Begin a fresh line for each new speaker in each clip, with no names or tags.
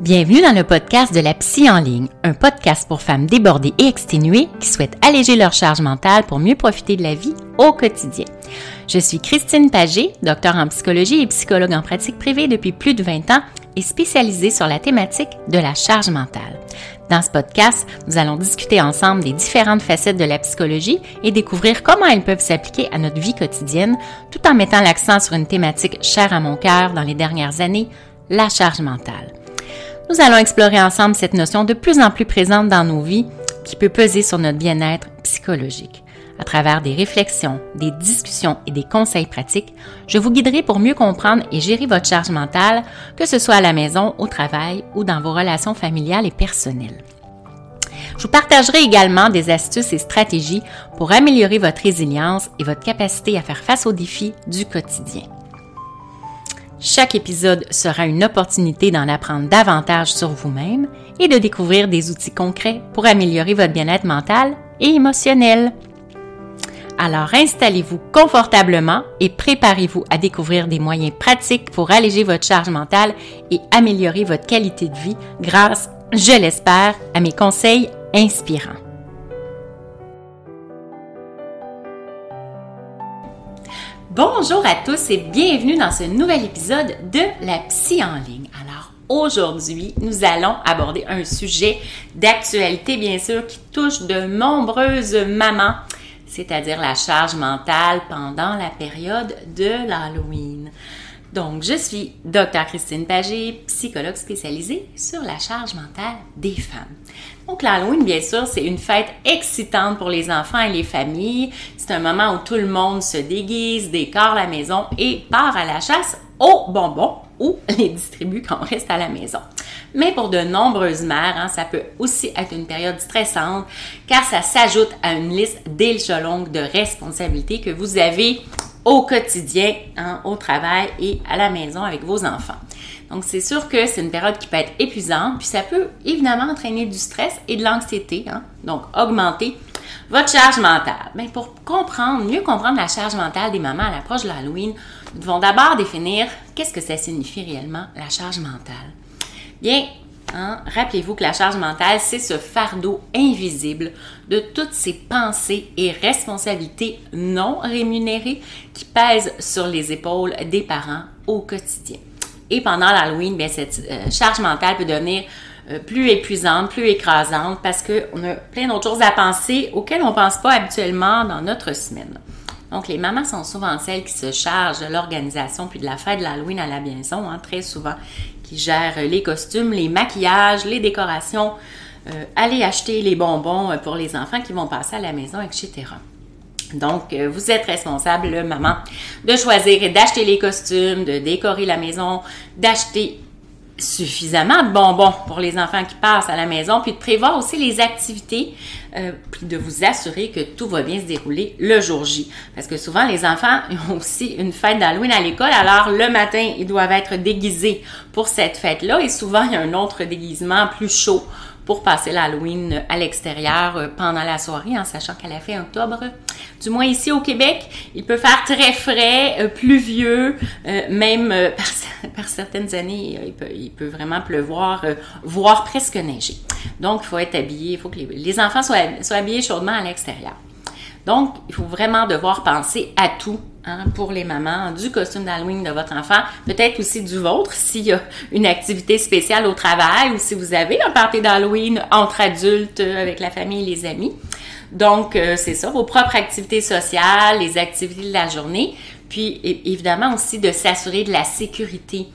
Bienvenue dans le podcast de la Psy en ligne, un podcast pour femmes débordées et exténuées qui souhaitent alléger leur charge mentale pour mieux profiter de la vie au quotidien. Je suis Christine Pagé, docteur en psychologie et psychologue en pratique privée depuis plus de 20 ans et spécialisée sur la thématique de la charge mentale. Dans ce podcast, nous allons discuter ensemble des différentes facettes de la psychologie et découvrir comment elles peuvent s'appliquer à notre vie quotidienne, tout en mettant l'accent sur une thématique chère à mon cœur dans les dernières années, la charge mentale. Nous allons explorer ensemble cette notion de plus en plus présente dans nos vies qui peut peser sur notre bien-être psychologique. À travers des réflexions, des discussions et des conseils pratiques, je vous guiderai pour mieux comprendre et gérer votre charge mentale, que ce soit à la maison, au travail ou dans vos relations familiales et personnelles. Je vous partagerai également des astuces et stratégies pour améliorer votre résilience et votre capacité à faire face aux défis du quotidien. Chaque épisode sera une opportunité d'en apprendre davantage sur vous-même et de découvrir des outils concrets pour améliorer votre bien-être mental et émotionnel. Alors installez-vous confortablement et préparez-vous à découvrir des moyens pratiques pour alléger votre charge mentale et améliorer votre qualité de vie grâce, je l'espère, à mes conseils inspirants. Bonjour à tous et bienvenue dans ce nouvel épisode de La Psy en ligne. Alors aujourd'hui, nous allons aborder un sujet d'actualité bien sûr qui touche de nombreuses mamans, c'est-à-dire la charge mentale pendant la période de l'Halloween. Donc, je suis Dr. Christine Pagé, psychologue spécialisée sur la charge mentale des femmes. Donc, l'Halloween, bien sûr, c'est une fête excitante pour les enfants et les familles. C'est un moment où tout le monde se déguise, décore la maison et part à la chasse aux bonbons ou les distribue quand on reste à la maison. Mais pour de nombreuses mères, hein, ça peut aussi être une période stressante car ça s'ajoute à une liste d'échelons de responsabilités que vous avez au quotidien, hein, au travail et à la maison avec vos enfants. Donc, c'est sûr que c'est une période qui peut être épuisante, puis ça peut évidemment entraîner du stress et de l'anxiété, hein, donc augmenter votre charge mentale. Bien, pour comprendre, mieux comprendre la charge mentale des mamans à l'approche de l'Halloween, nous devons d'abord définir qu'est-ce que ça signifie réellement la charge mentale. Bien, Hein? Rappelez-vous que la charge mentale, c'est ce fardeau invisible de toutes ces pensées et responsabilités non rémunérées qui pèsent sur les épaules des parents au quotidien. Et pendant l'Halloween, bien, cette euh, charge mentale peut devenir euh, plus épuisante, plus écrasante parce qu'on a plein d'autres choses à penser auxquelles on ne pense pas habituellement dans notre semaine. Donc, les mamans sont souvent celles qui se chargent de l'organisation puis de la fête de l'Halloween à la maison, hein, très souvent, qui gèrent les costumes, les maquillages, les décorations, euh, aller acheter les bonbons pour les enfants qui vont passer à la maison, etc. Donc, euh, vous êtes responsable, maman, de choisir et d'acheter les costumes, de décorer la maison, d'acheter suffisamment de bonbons pour les enfants qui passent à la maison, puis de prévoir aussi les activités, euh, puis de vous assurer que tout va bien se dérouler le jour J. Parce que souvent, les enfants ont aussi une fête d'Halloween à l'école, alors le matin, ils doivent être déguisés pour cette fête-là, et souvent, il y a un autre déguisement plus chaud pour passer l'Halloween à l'extérieur euh, pendant la soirée, en sachant qu'à la fin octobre, du moins ici au Québec, il peut faire très frais, euh, pluvieux, euh, même par, certaines années, il peut, vraiment pleuvoir, voire presque neiger. Donc, il faut être habillé, il faut que les, enfants soient, soient habillés chaudement à l'extérieur. Donc, il faut vraiment devoir penser à tout Hein, pour les mamans, du costume d'Halloween de votre enfant, peut-être aussi du vôtre s'il y a une activité spéciale au travail ou si vous avez un party d'Halloween entre adultes euh, avec la famille et les amis. Donc, euh, c'est ça, vos propres activités sociales, les activités de la journée, puis évidemment aussi de s'assurer de la sécurité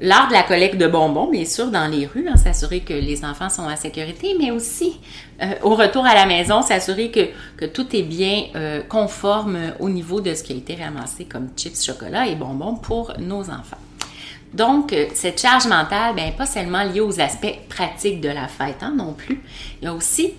lors de la collecte de bonbons, bien sûr, dans les rues, hein, s'assurer que les enfants sont en sécurité, mais aussi euh, au retour à la maison, s'assurer que, que, tout est bien euh, conforme au niveau de ce qui a été ramassé comme chips, chocolat et bonbons pour nos enfants. Donc, euh, cette charge mentale, bien, pas seulement liée aux aspects pratiques de la fête hein, non plus, il y a aussi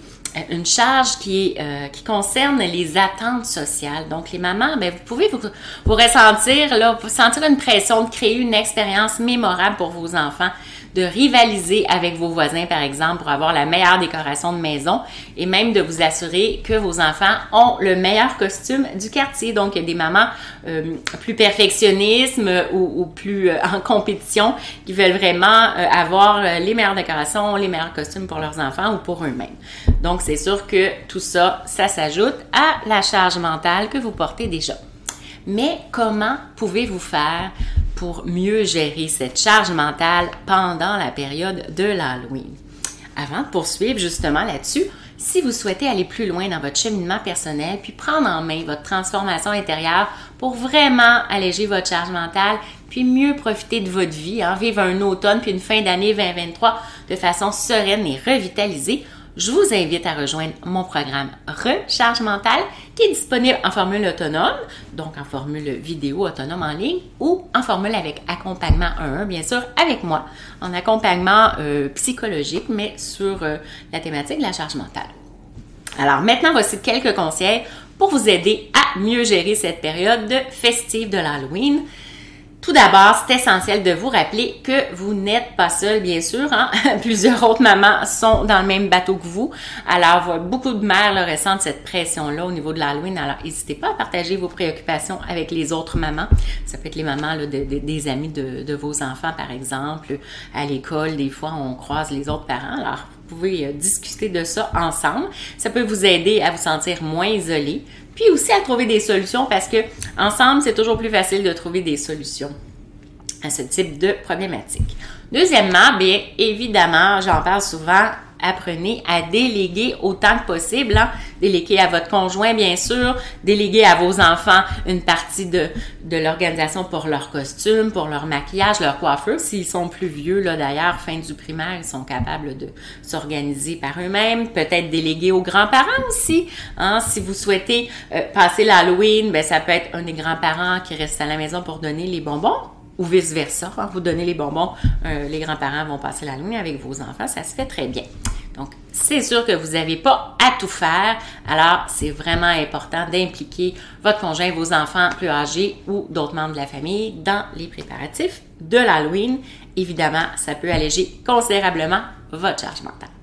une charge qui, est, qui concerne les attentes sociales. Donc, les mamans, ben, vous pouvez vous, vous ressentir, là, vous sentir une pression de créer une expérience mémorable pour vos enfants de rivaliser avec vos voisins, par exemple, pour avoir la meilleure décoration de maison et même de vous assurer que vos enfants ont le meilleur costume du quartier. Donc, il y a des mamans euh, plus perfectionnisme ou, plus euh, en compétition qui veulent vraiment euh, avoir les meilleures décorations, les meilleurs costumes pour leurs enfants ou pour eux-mêmes. Donc, c'est sûr que tout ça, ça s'ajoute à la charge mentale que vous portez déjà. Mais comment pouvez-vous faire pour mieux gérer cette charge mentale pendant la période de l'Halloween? Avant de poursuivre justement là-dessus, si vous souhaitez aller plus loin dans votre cheminement personnel, puis prendre en main votre transformation intérieure pour vraiment alléger votre charge mentale, puis mieux profiter de votre vie, hein, vivre un automne puis une fin d'année 2023 de façon sereine et revitalisée, je vous invite à rejoindre mon programme Recharge mentale qui est disponible en formule autonome, donc en formule vidéo autonome en ligne ou en formule avec accompagnement 1 bien sûr, avec moi, en accompagnement euh, psychologique, mais sur euh, la thématique de la charge mentale. Alors maintenant, voici quelques conseils pour vous aider à mieux gérer cette période festive de l'Halloween. Tout d'abord, c'est essentiel de vous rappeler que vous n'êtes pas seul, bien sûr. Hein. Plusieurs autres mamans sont dans le même bateau que vous. Alors, beaucoup de mères ressentent cette pression-là au niveau de l'Halloween. Alors, n'hésitez pas à partager vos préoccupations avec les autres mamans. Ça peut être les mamans des amis de, de, vos enfants, par exemple. À l'école, des fois, on croise les autres parents. Alors, pouvez euh, discuter de ça ensemble. Ça peut vous aider à vous sentir moins isolé puis aussi à trouver des solutions parce que ensemble, c'est toujours plus facile de trouver des solutions à ce type de problématique. Deuxièmement, bien évidemment, j'en parle souvent, apprenez à déléguer autant que possible. Hein. Déléguer à votre conjoint, bien sûr. Déléguer à vos enfants une partie de, de l'organisation pour leur costume, pour leur maquillage, leur coiffeur. S'ils sont plus vieux, là d'ailleurs, fin du primaire, ils sont capables de s'organiser par eux-mêmes. Peut-être déléguer aux grands-parents aussi. Hein. Si vous souhaitez euh, passer l'Halloween, ben, ça peut être un des grands-parents qui reste à la maison pour donner les bonbons ou vice-versa. Vous donnez les bonbons, euh, les grands-parents vont passer la avec vos enfants, ça se fait très bien. Donc, c'est sûr que vous n'avez pas à tout faire, alors c'est vraiment important d'impliquer votre conjoint, vos enfants plus âgés ou d'autres membres de la famille dans les préparatifs de l'Halloween. Évidemment, ça peut alléger considérablement votre charge mentale.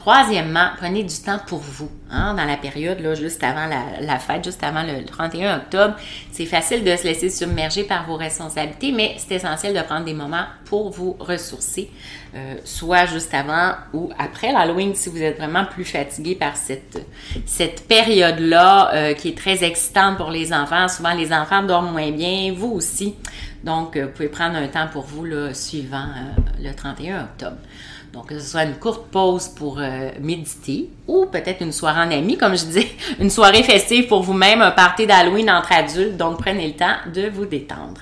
Troisièmement, prenez du temps pour vous. Hein, dans la période, là, juste avant la, fête, juste avant le 31 octobre, c'est facile de se laisser submerger par vos responsabilités, mais c'est essentiel de prendre des moments pour vous ressourcer, euh, soit juste avant ou après l'Halloween, si vous êtes vraiment plus fatigué par cette, cette période-là euh, qui est très excitante pour les enfants. Souvent, les enfants dorment moins bien, vous aussi. Donc, euh, vous pouvez prendre un temps pour vous là, suivant le 31 octobre. Donc, que ce soit une courte pause pour euh, méditer ou peut-être une soirée en amis, comme je disais, une soirée festive pour vous-même, un party d'Halloween entre adultes. Donc, prenez le temps de vous détendre.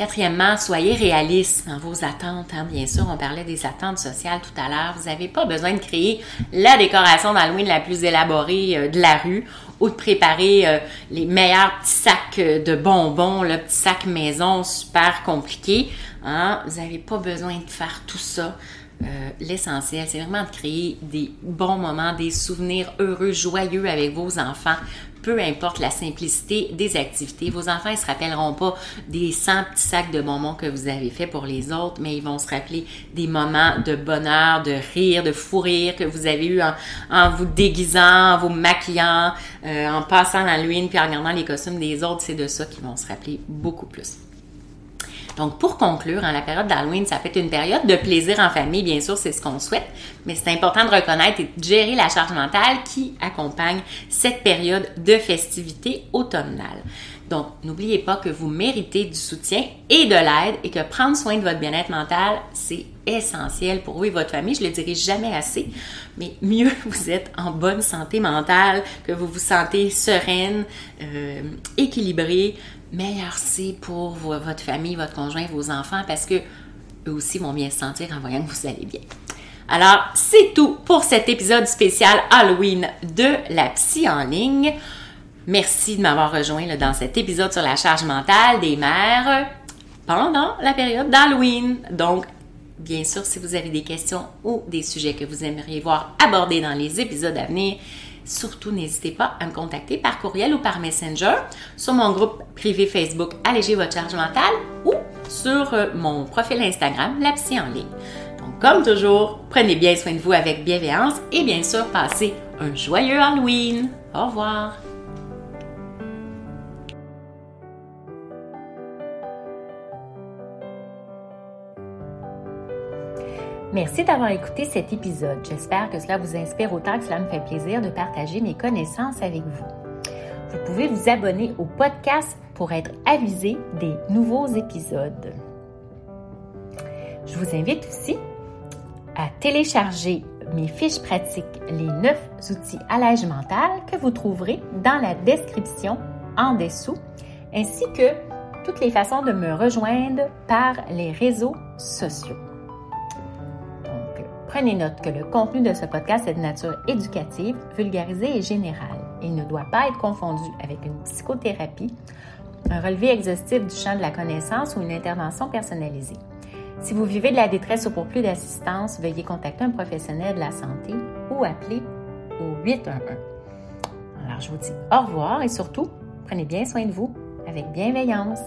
Quatrièmement, soyez réaliste dans vos attentes. Hein. Bien sûr, on parlait des attentes sociales tout à l'heure. Vous n'avez pas besoin de créer la décoration d'Halloween la plus élaborée euh, de la rue ou de préparer euh, les meilleurs petits sacs de bonbons, le petit sac maison super compliqué. Hein. Vous n'avez pas besoin de faire tout ça. Euh, l'essentiel, c'est vraiment de créer des bons moments, des souvenirs heureux, joyeux avec vos enfants, peu importe la simplicité des activités. Vos enfants, ils se rappelleront pas des 100 petits sacs de bonbons que vous avez fait pour les autres, mais ils vont se rappeler des moments de bonheur, de rire, de fou rire que vous avez eu en, vous déguisant, en vous maquillant, euh, en passant lune puis en regardant les costumes des autres. C'est de ça qu'ils vont se rappeler beaucoup plus. Donc, pour conclure, hein, la période d'Halloween, ça peut être une période de plaisir en famille, bien sûr, c'est ce qu'on souhaite, mais c'est important de reconnaître et de gérer la charge mentale qui accompagne cette période de festivité automnale. Donc, n'oubliez pas que vous méritez du soutien et de l'aide et que prendre soin de votre bien-être mental, c'est essentiel pour vous et votre famille. Je le dirai jamais assez, mais mieux vous êtes en bonne santé mentale, que vous vous sentez sereine, euh, équilibrée, meilleur c'est pour votre famille, votre conjoint, vos enfants, parce que eux aussi vont bien se sentir en voyant que vous allez bien. Alors, c'est tout pour cet épisode spécial Halloween de la psy en ligne. Merci de m'avoir rejoint dans cet épisode sur la charge mentale des mères pendant la période d'Halloween. Donc, Bien sûr, si vous avez des questions ou des sujets que vous aimeriez voir abordés dans les épisodes à venir, surtout n'hésitez pas à me contacter par courriel ou par Messenger sur mon groupe privé Facebook Alléger votre charge mentale ou sur euh, mon profil Instagram La Psy en ligne. Donc, comme toujours, prenez bien soin de vous avec bienveillance et bien sûr, passez un joyeux Halloween. Au revoir. Merci d'avoir écouté cet épisode. J'espère que cela vous inspire autant que cela me fait plaisir de partager mes connaissances avec vous. Vous pouvez vous abonner au podcast pour être avisé des nouveaux épisodes. Je vous invite aussi à télécharger mes fiches pratiques, les 9 outils à l'âge mental que vous trouverez dans la description en dessous, ainsi que toutes les façons de me rejoindre par les réseaux sociaux. Prenez note que le contenu de ce podcast est de nature éducative, vulgarisée et générale. Il ne doit pas être confondu avec une psychothérapie, un relevé exhaustif du champ de la connaissance ou une intervention personnalisée. Si vous vivez de la détresse ou pour plus d'assistance, veuillez contacter un professionnel de la santé ou appeler au 811. Alors, je vous dis au revoir et surtout, prenez bien soin de vous avec bienveillance.